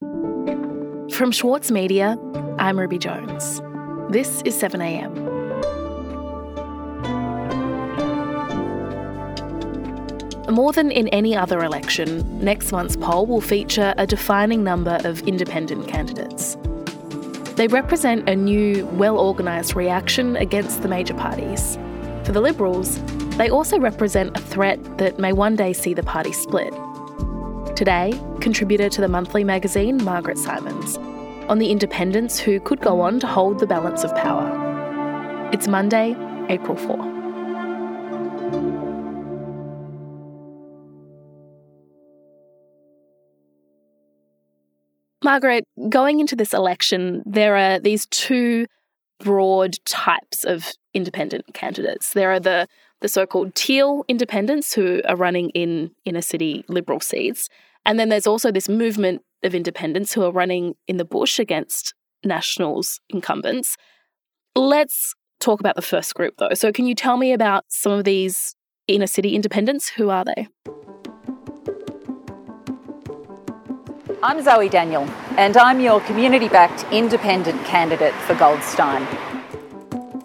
From Schwartz Media, I'm Ruby Jones. This is 7am. More than in any other election, next month's poll will feature a defining number of independent candidates. They represent a new, well organised reaction against the major parties. For the Liberals, they also represent a threat that may one day see the party split. Today, contributor to the monthly magazine, Margaret Simons, on the independents who could go on to hold the balance of power. It's Monday, April 4. Margaret, going into this election, there are these two broad types of independent candidates. There are the the so-called teal independents who are running in inner city liberal seats, and then there's also this movement of independents who are running in the bush against nationals incumbents. Let's talk about the first group though. So can you tell me about some of these inner city independents? Who are they? I'm Zoe Daniel, and I'm your community backed independent candidate for Goldstein.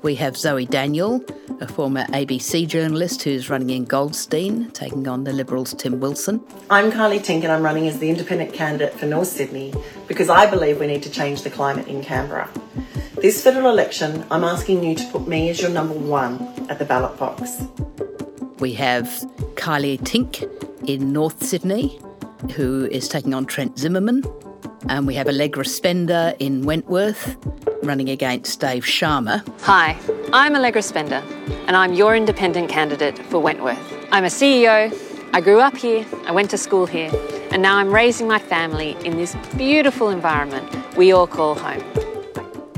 We have Zoe Daniel, a former ABC journalist who's running in Goldstein, taking on the Liberals' Tim Wilson. I'm Kylea Tink, and I'm running as the independent candidate for North Sydney because I believe we need to change the climate in Canberra. This federal election, I'm asking you to put me as your number one at the ballot box. We have Kylea Tink in North Sydney, who is taking on Trent Zimmerman. And we have Allegra Spender in Wentworth running against Dave Sharma. Hi, I'm Allegra Spender, and I'm your independent candidate for Wentworth. I'm a CEO, I grew up here, I went to school here, and now I'm raising my family in this beautiful environment we all call home.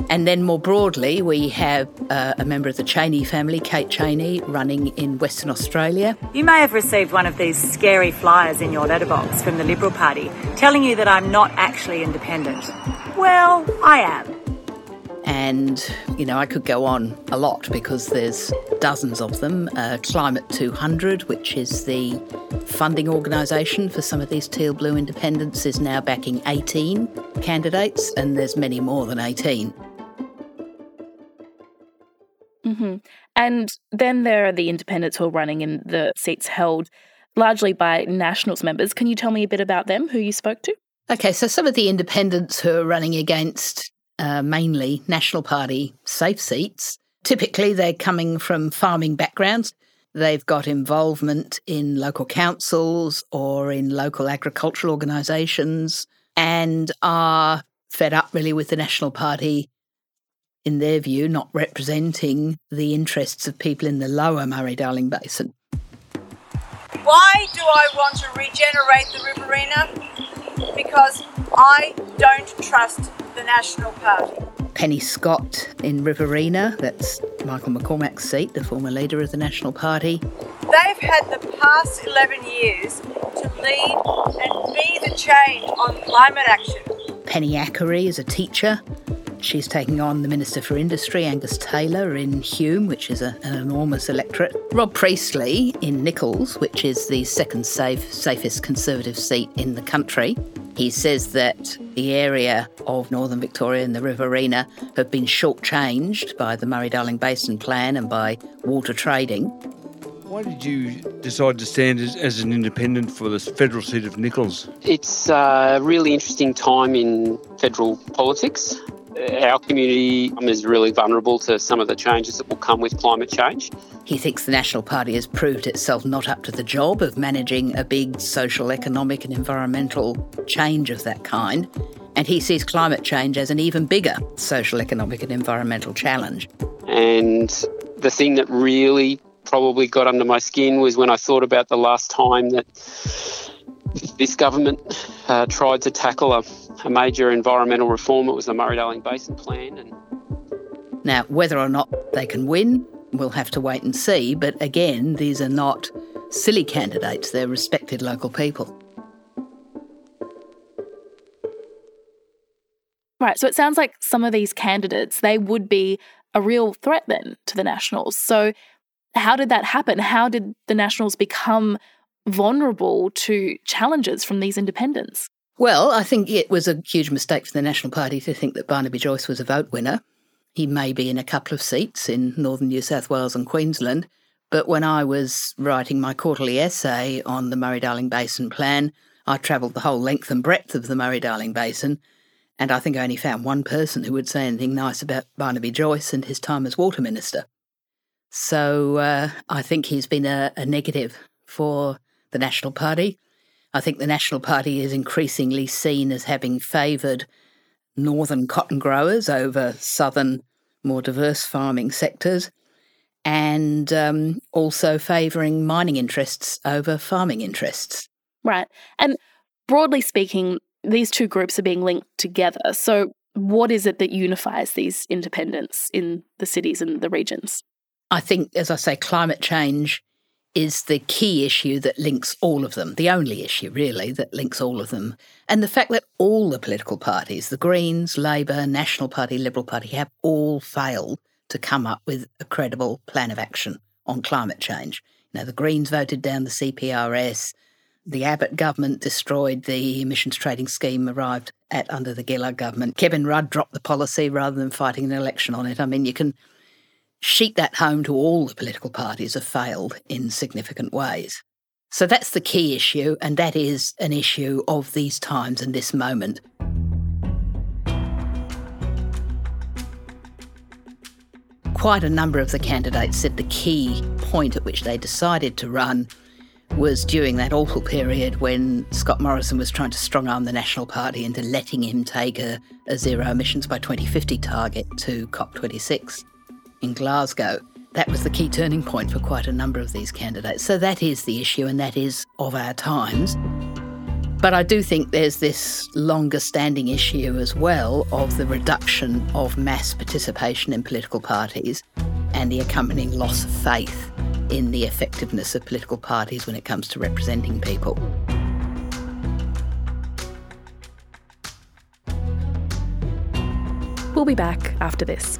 And then more broadly, we have uh, a member of the Chaney family, Kate Chaney, running in Western Australia. You may have received one of these scary flyers in your letterbox from the Liberal Party telling you that I'm not actually independent. Well, I am. And, you know, I could go on a lot because there's dozens of them. Uh, Climate 200, which is the funding organisation for some of these teal blue independents, is now backing 18 candidates, and there's many more than 18. Mm-hmm. And then there are the independents who are running in the seats held largely by Nationals members. Can you tell me a bit about them, who you spoke to? Okay, so some of the independents who are running against uh, mainly National Party safe seats, typically they're coming from farming backgrounds. They've got involvement in local councils or in local agricultural organisations and are fed up really with the National Party in their view, not representing the interests of people in the lower Murray Darling Basin. Why do I want to regenerate the Riverina? Because I don't trust the National Party. Penny Scott in Riverina, that's Michael McCormack's seat, the former leader of the National Party. They've had the past 11 years to lead and be the change on climate action. Penny Ackery is a teacher She's taking on the Minister for Industry, Angus Taylor, in Hume, which is a, an enormous electorate. Rob Priestly in Nicholls, which is the second safe, safest Conservative seat in the country. He says that the area of northern Victoria and the Riverina have been shortchanged by the Murray Darling Basin Plan and by water trading. Why did you decide to stand as, as, an independent for the federal seat of Nicholls? It's a really interesting time in federal politics our community is really vulnerable to some of the changes that will come with climate change. He thinks the National Party has proved itself not up to the job of managing a big social, economic, and environmental change of that kind. And he sees climate change as an even bigger social, economic, and environmental challenge. And the thing that really probably got under my skin was when I thought about the last time that this government uh, tried to tackle a, a, major environmental reform. It was the Murray Darling Basin Plan. And now, whether or not they can win, we'll have to wait and see. But again, these are not silly candidates; they're respected local people. Right. So it sounds like some of these candidates they would be a real threat then to the Nationals. So how did that happen? How did the Nationals become vulnerable to challenges from these independents? Well, I think it was a huge mistake for the National Party to think that Barnaby Joyce was a vote winner. He may be in a couple of seats in northern New South Wales and Queensland, but when I was writing my quarterly essay on the Murray Darling Basin plan, I travelled the whole length and breadth of the Murray Darling Basin, and I think I only found one person who would say anything nice about Barnaby Joyce and his time as water minister. So uh, I think he's been a, a negative for the National Party. I think the National Party is increasingly seen as having favoured northern cotton growers over southern, more diverse farming sectors, and um, also favouring mining interests over farming interests. Right. And broadly speaking, these two groups are being linked together. So, what is it that unifies these independents in the cities and the regions? I think, as I say, climate change is the key issue that links all of them, the only issue really that links all of them. And the fact that all the political parties, the Greens, Labor, National Party, Liberal Party, have all failed to come up with a credible plan of action on climate change. Know, the Greens voted down the CPRS, the Abbott government destroyed the emissions trading scheme arrived at under the Gillard government. Kevin Rudd dropped the policy rather than fighting an election on it. I mean, you can sheet that home to all the political parties have failed in significant ways. So that's the key issue, and that is an issue of these times and this moment. Quite a number of the candidates said the key point at which they decided to run was during that awful period when Scott Morrison was trying to strong arm the National Party into letting him take a, a zero emissions by 2050 target to COP26 in Glasgow. That was the key turning point for quite a number of these candidates. So that is the issue, and that is of our times. But I do think there's this longer standing issue as well of the reduction of mass participation in political parties and the accompanying loss of faith in the effectiveness of political parties when it comes to representing people. We'll be back after this.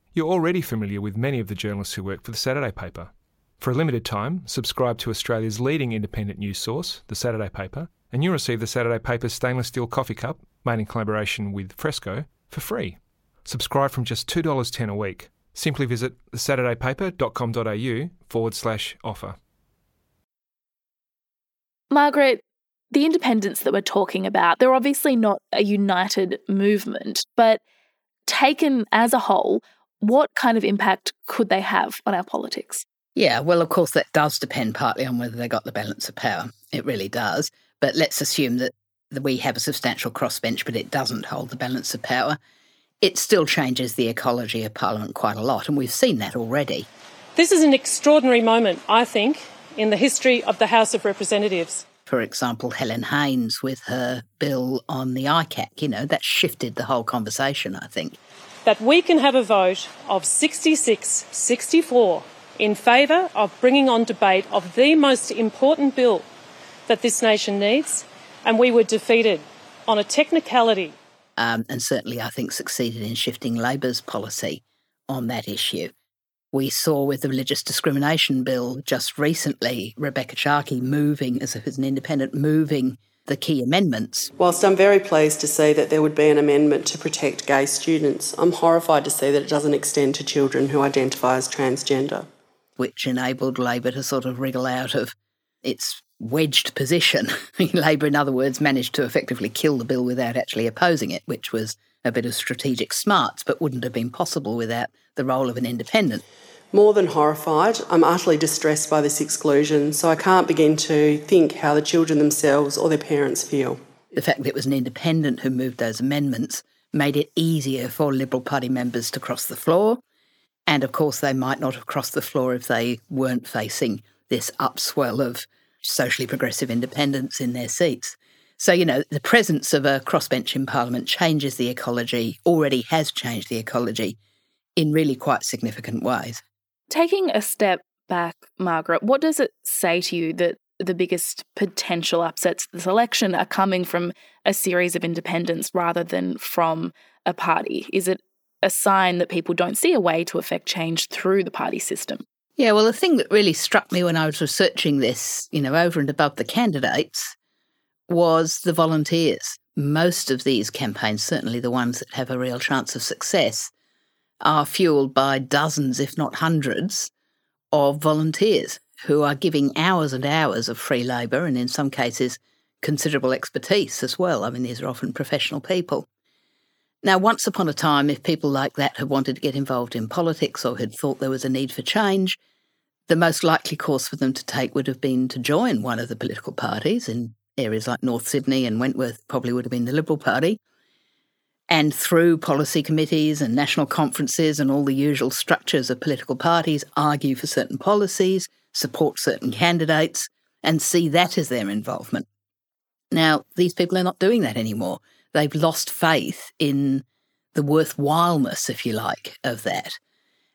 you're already familiar with many of the journalists who work for the Saturday paper. For a limited time, subscribe to Australia's leading independent news source, The Saturday Paper, and you'll receive the Saturday Paper's stainless steel coffee cup, made in collaboration with Fresco, for free. Subscribe from just $2.10 a week. Simply visit thesaturdaypaper.com.au forward slash offer. Margaret, the independents that we're talking about, they're obviously not a united movement, but taken as a whole, what kind of impact could they have on our politics? Yeah, well, of course, that does depend partly on whether they got the balance of power. It really does. But let's assume that we have a substantial crossbench, but it doesn't hold the balance of power. It still changes the ecology of Parliament quite a lot, and we've seen that already. This is an extraordinary moment, I think, in the history of the House of Representatives. For example, Helen Haines with her bill on the ICAC, you know, that shifted the whole conversation, I think. That we can have a vote of 66 64 in favour of bringing on debate of the most important bill that this nation needs, and we were defeated on a technicality. Um, and certainly, I think, succeeded in shifting Labor's policy on that issue. We saw with the religious discrimination bill just recently Rebekha Sharkie moving, as an independent, moving the key amendments. Whilst I'm very pleased to see that there would be an amendment to protect gay students, I'm horrified to see that it doesn't extend to children who identify as transgender which enabled Labor to sort of wriggle out of its wedged position. Labor, in other words, managed to effectively kill the bill without actually opposing it, which was a bit of strategic smarts, but wouldn't have been possible without the role of an independent. More than horrified, I'm utterly distressed by this exclusion, so I can't begin to think how the children themselves or their parents feel. The fact that it was an independent who moved those amendments made it easier for Liberal Party members to cross the floor And of course, they might not have crossed the floor if they weren't facing this upswell of socially progressive independents in their seats. So, you know, the presence of a crossbench in Parliament changes the ecology, already has changed the ecology in really quite significant ways. Taking a step back, Margaret, what does it say to you that the biggest potential upsets this election are coming from a series of independents rather than from a party? Is it a sign that people don't see a way to effect change through the party system? Yeah, well, the thing that really struck me when I was researching this, you know, over and above the candidates, was the volunteers. Most of these campaigns, certainly the ones that have a real chance of success, are fueled by dozens, if not hundreds, of volunteers who are giving hours and hours of free labour and, in some cases, considerable expertise as well. I mean, these are often professional people. Now, once upon a time, if people like that had wanted to get involved in politics or had thought there was a need for change, the most likely course for them to take would have been to join one of the political parties in areas like North Sydney and Wentworth, probably would have been the Liberal Party. And through policy committees and national conferences and all the usual structures of political parties, argue for certain policies, support certain candidates, and see that as their involvement. Now, these people are not doing that anymore. They've lost faith in the worthwhileness, if you like, of that.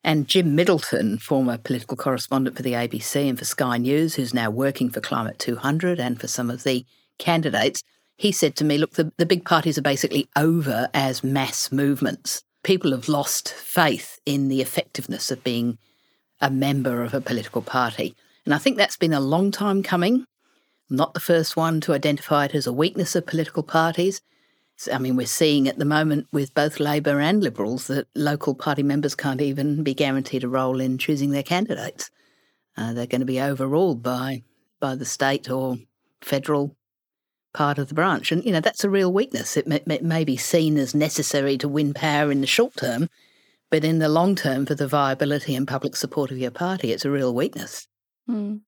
And Jim Middleton, former political correspondent for the ABC and for Sky News, who's now working for Climate 200 and for some of the candidates, he said to me, Look, the, the big parties are basically over as mass movements. People have lost faith in the effectiveness of being a member of a political party. And I think that's been a long time coming. I'm not the first one to identify it as a weakness of political parties. I mean, we're seeing at the moment with both Labor and Liberals that local party members can't even be guaranteed a role in choosing their candidates. Uh, they're going to be overruled by by the state or federal part of the branch, and you know that's a real weakness. It may, it may be seen as necessary to win power in the short term, but in the long term, for the viability and public support of your party, it's a real weakness. Mm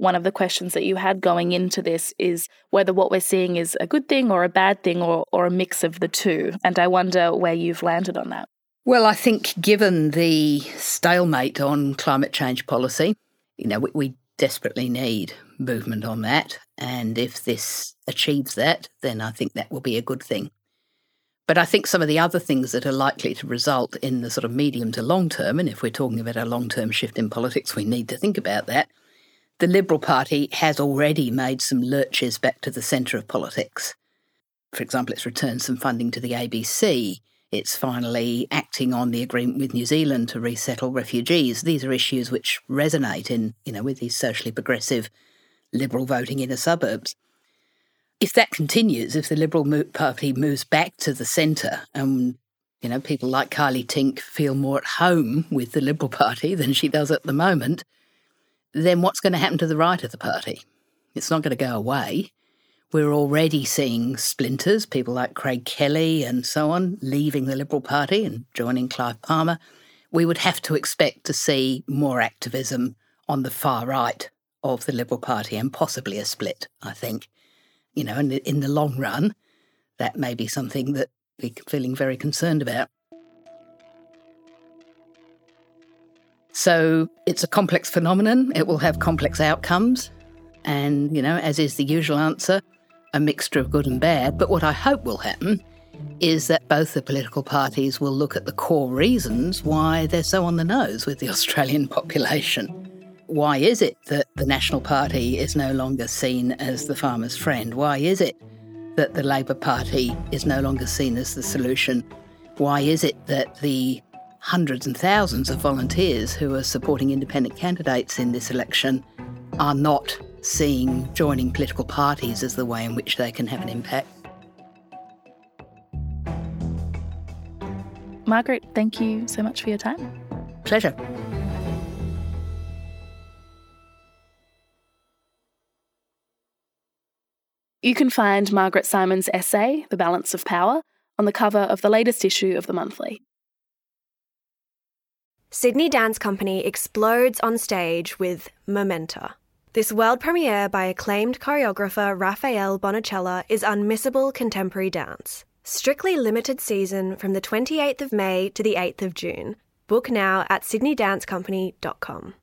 one of the questions that you had going into this is whether what we're seeing is a good thing or a bad thing or, or a mix of the two. And I wonder where you've landed on that. Well, I think given the stalemate on climate change policy, you know, we, we desperately need movement on that. And if this achieves that, then I think that will be a good thing. But I think some of the other things that are likely to result in the sort of medium to long term, and if we're talking about a long term shift in politics, we need to think about that, the Liberal Party has already made some lurches back to the centre of politics. For example, it's returned some funding to the ABC. It's finally acting on the agreement with New Zealand to resettle refugees. These are issues which resonate in, you know, with these socially progressive Liberal voting inner suburbs. If that continues, if the Liberal Party moves back to the centre and you know, people like Kylea Tink feel more at home with the Liberal Party than she does at the moment, then what's going to happen to the right of the party? It's not going to go away. We're already seeing splinters, people like Craig Kelly and so on, leaving the Liberal Party and joining Clive Palmer. We would have to expect to see more activism on the far right of the Liberal Party and possibly a split, I think. You know, and in the long run, that may be something that we're feeling very concerned about. So it's a complex phenomenon. It will have complex outcomes. And, you know, as is the usual answer, a mixture of good and bad. But what I hope will happen is that both the political parties will look at the core reasons why they're so on the nose with the Australian population. Why is it that the National Party is no longer seen as the farmer's friend? Why is it that the Labor Party is no longer seen as the solution? Why is it that the hundreds and thousands of volunteers who are supporting independent candidates in this election are not seeing joining political parties as the way in which they can have an impact. Margaret, thank you so much for your time. Pleasure. You can find Margaret Simon's essay, The Balance of Power, on the cover of the latest issue of the monthly. Sydney Dance Company explodes on stage with Momenta. This world premiere by acclaimed choreographer Rafael Bonachela is unmissable contemporary dance. Strictly limited season from the 28th of May to the 8th of June. Book now at sydneydancecompany.com.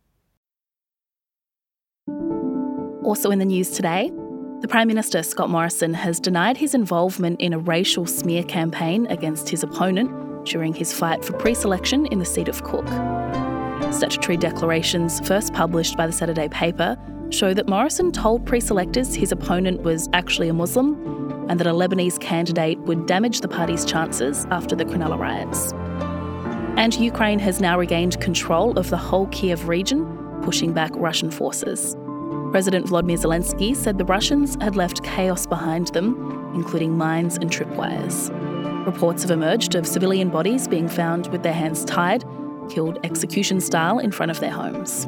Also in the news today, the Prime Minister, Scott Morrison, has denied his involvement in a racial smear campaign against his opponent during his fight for pre selection in the seat of Cook. Statutory declarations, first published by the Saturday paper, show that Morrison told pre selectors his opponent was actually a Muslim and that a Lebanese candidate would damage the party's chances after the Cronulla riots. And Ukraine has now regained control of the whole Kiev region, pushing back Russian forces. President Volodymyr Zelensky said the Russians had left chaos behind them, including mines and tripwires. Reports have emerged of civilian bodies being found with their hands tied, killed execution style in front of their homes.